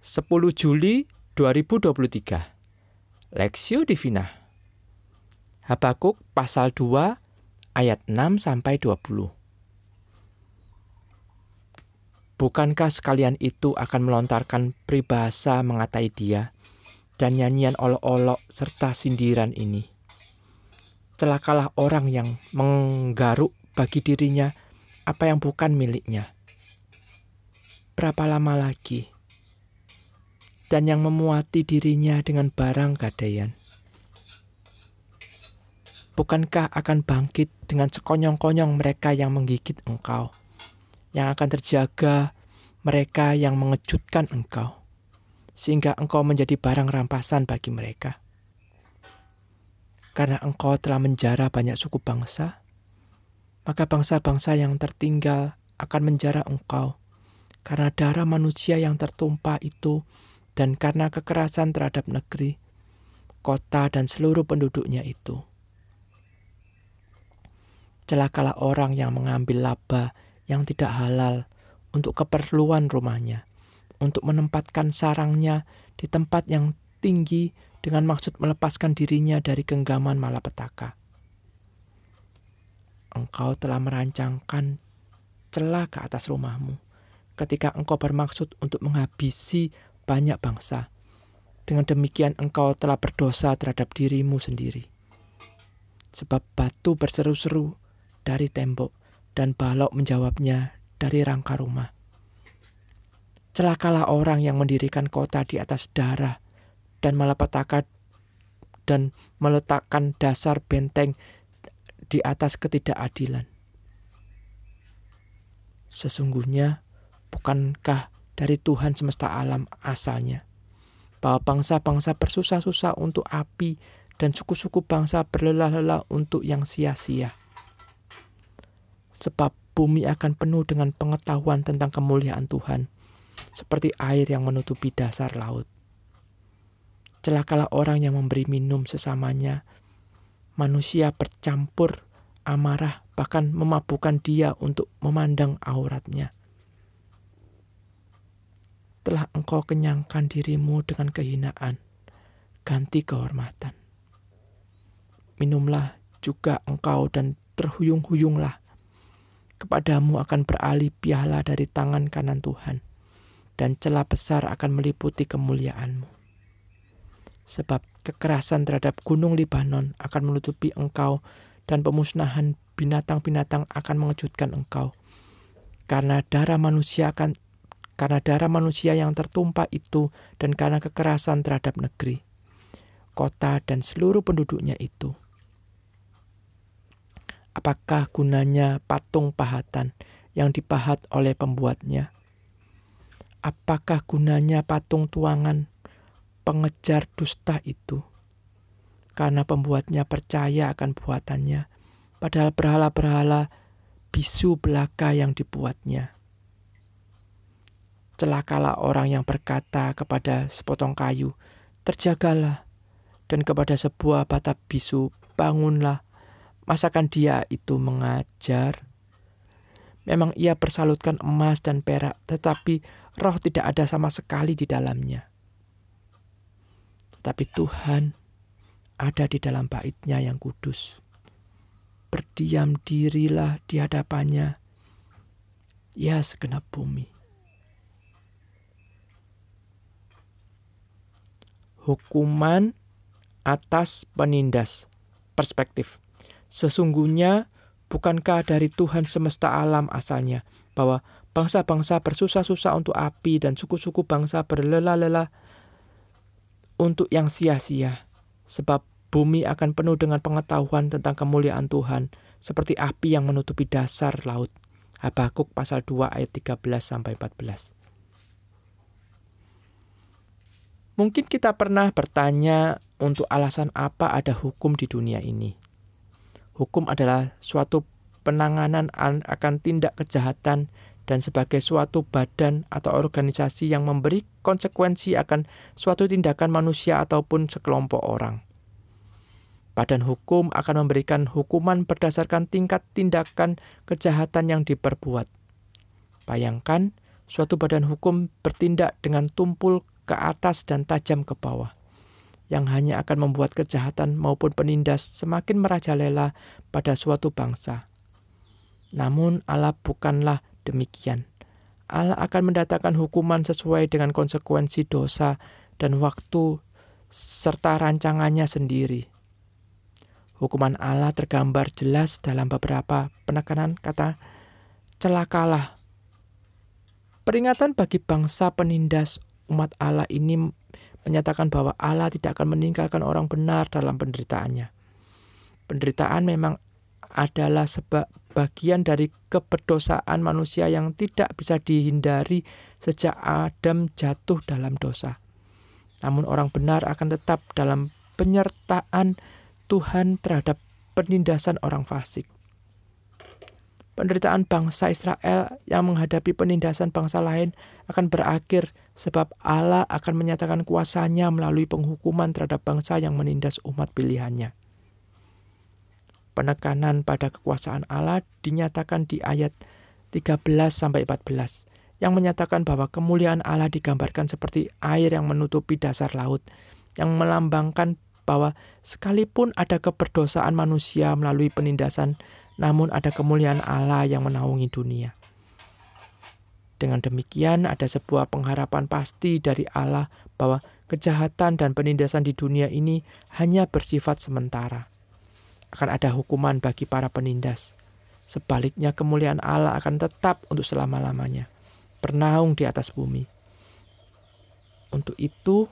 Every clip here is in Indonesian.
10 Juli 2023 Lexio Divina Habakuk pasal 2 ayat 6 sampai 20 Bukankah sekalian itu akan melontarkan peribahasa mengatai dia dan nyanyian olok-olok serta sindiran ini? Celakalah orang yang menggaruk bagi dirinya apa yang bukan miliknya. Berapa lama lagi? Dan yang memuati dirinya dengan barang gadaian. Bukankah akan bangkit dengan sekonyong-konyong mereka yang menggigit engkau, yang akan terjaga mereka yang mengejutkan engkau, sehingga engkau menjadi barang rampasan bagi mereka? Karena engkau telah menjara banyak suku bangsa, maka bangsa-bangsa yang tertinggal akan menjara engkau, karena darah manusia yang tertumpah itu dan karena kekerasan terhadap negeri, kota, dan seluruh penduduknya itu. Celakalah orang yang mengambil laba yang tidak halal untuk keperluan rumahnya, untuk menempatkan sarangnya di tempat yang tinggi dengan maksud melepaskan dirinya dari genggaman malapetaka. Engkau telah merancangkan celah ke atas rumahmu ketika engkau bermaksud untuk menghabisi banyak bangsa. Dengan demikian engkau telah berdosa terhadap dirimu sendiri. Sebab batu berseru-seru dari tembok dan balok menjawabnya dari rangka rumah. Celakalah orang yang mendirikan kota di atas darah dan malapetaka dan meletakkan dasar benteng di atas ketidakadilan. Sesungguhnya, bukankah dari Tuhan semesta alam asalnya. Bahwa bangsa-bangsa bersusah-susah untuk api dan suku-suku bangsa berlelah-lelah untuk yang sia-sia. Sebab bumi akan penuh dengan pengetahuan tentang kemuliaan Tuhan, seperti air yang menutupi dasar laut. Celakalah orang yang memberi minum sesamanya. Manusia bercampur amarah, bahkan memabukkan dia untuk memandang auratnya telah engkau kenyangkan dirimu dengan kehinaan, ganti kehormatan. Minumlah juga engkau dan terhuyung-huyunglah. Kepadamu akan beralih piala dari tangan kanan Tuhan, dan celah besar akan meliputi kemuliaanmu. Sebab kekerasan terhadap gunung Libanon akan menutupi engkau, dan pemusnahan binatang-binatang akan mengejutkan engkau. Karena darah manusia akan karena darah manusia yang tertumpah itu dan karena kekerasan terhadap negeri, kota, dan seluruh penduduknya itu. Apakah gunanya patung pahatan yang dipahat oleh pembuatnya? Apakah gunanya patung tuangan pengejar dusta itu? Karena pembuatnya percaya akan buatannya, padahal berhala-berhala bisu belaka yang dibuatnya Celakalah orang yang berkata kepada sepotong kayu, "Terjagalah," dan kepada sebuah bata bisu, "Bangunlah." Masakan dia itu mengajar? Memang ia bersalutkan emas dan perak, tetapi roh tidak ada sama sekali di dalamnya. Tetapi Tuhan ada di dalam baitnya yang kudus. Berdiam dirilah di hadapannya, ya segenap bumi. Hukuman atas penindas. Perspektif. Sesungguhnya bukankah dari Tuhan semesta alam asalnya bahwa bangsa-bangsa bersusah-susah untuk api dan suku-suku bangsa berlelah-lelah untuk yang sia-sia. Sebab bumi akan penuh dengan pengetahuan tentang kemuliaan Tuhan seperti api yang menutupi dasar laut. Habakuk pasal 2 ayat 13 sampai 14. Mungkin kita pernah bertanya untuk alasan apa ada hukum di dunia ini. Hukum adalah suatu penanganan akan tindak kejahatan dan sebagai suatu badan atau organisasi yang memberi konsekuensi akan suatu tindakan manusia ataupun sekelompok orang. Badan hukum akan memberikan hukuman berdasarkan tingkat tindakan kejahatan yang diperbuat. Bayangkan, suatu badan hukum bertindak dengan tumpul ke atas dan tajam ke bawah, yang hanya akan membuat kejahatan maupun penindas semakin merajalela pada suatu bangsa. Namun Allah bukanlah demikian. Allah akan mendatangkan hukuman sesuai dengan konsekuensi dosa dan waktu serta rancangannya sendiri. Hukuman Allah tergambar jelas dalam beberapa penekanan kata celakalah Peringatan bagi bangsa penindas umat Allah ini menyatakan bahwa Allah tidak akan meninggalkan orang benar dalam penderitaannya. Penderitaan memang adalah sebab bagian dari keberdosaan manusia yang tidak bisa dihindari sejak Adam jatuh dalam dosa. Namun orang benar akan tetap dalam penyertaan Tuhan terhadap penindasan orang fasik penderitaan bangsa Israel yang menghadapi penindasan bangsa lain akan berakhir sebab Allah akan menyatakan kuasanya melalui penghukuman terhadap bangsa yang menindas umat pilihannya. Penekanan pada kekuasaan Allah dinyatakan di ayat 13 sampai 14 yang menyatakan bahwa kemuliaan Allah digambarkan seperti air yang menutupi dasar laut yang melambangkan bahwa sekalipun ada keberdosaan manusia melalui penindasan namun ada kemuliaan Allah yang menaungi dunia. Dengan demikian, ada sebuah pengharapan pasti dari Allah bahwa kejahatan dan penindasan di dunia ini hanya bersifat sementara. Akan ada hukuman bagi para penindas. Sebaliknya, kemuliaan Allah akan tetap untuk selama-lamanya, bernaung di atas bumi. Untuk itu,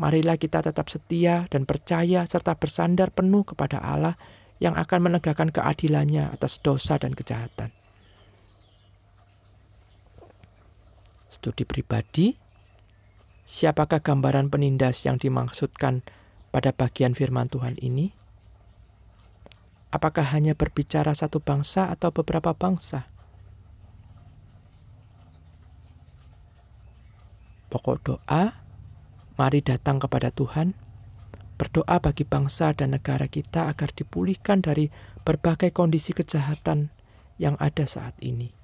marilah kita tetap setia dan percaya serta bersandar penuh kepada Allah yang akan menegakkan keadilannya atas dosa dan kejahatan. Studi pribadi, siapakah gambaran penindas yang dimaksudkan pada bagian firman Tuhan ini? Apakah hanya berbicara satu bangsa atau beberapa bangsa? Pokok doa, mari datang kepada Tuhan Berdoa bagi bangsa dan negara kita agar dipulihkan dari berbagai kondisi kejahatan yang ada saat ini.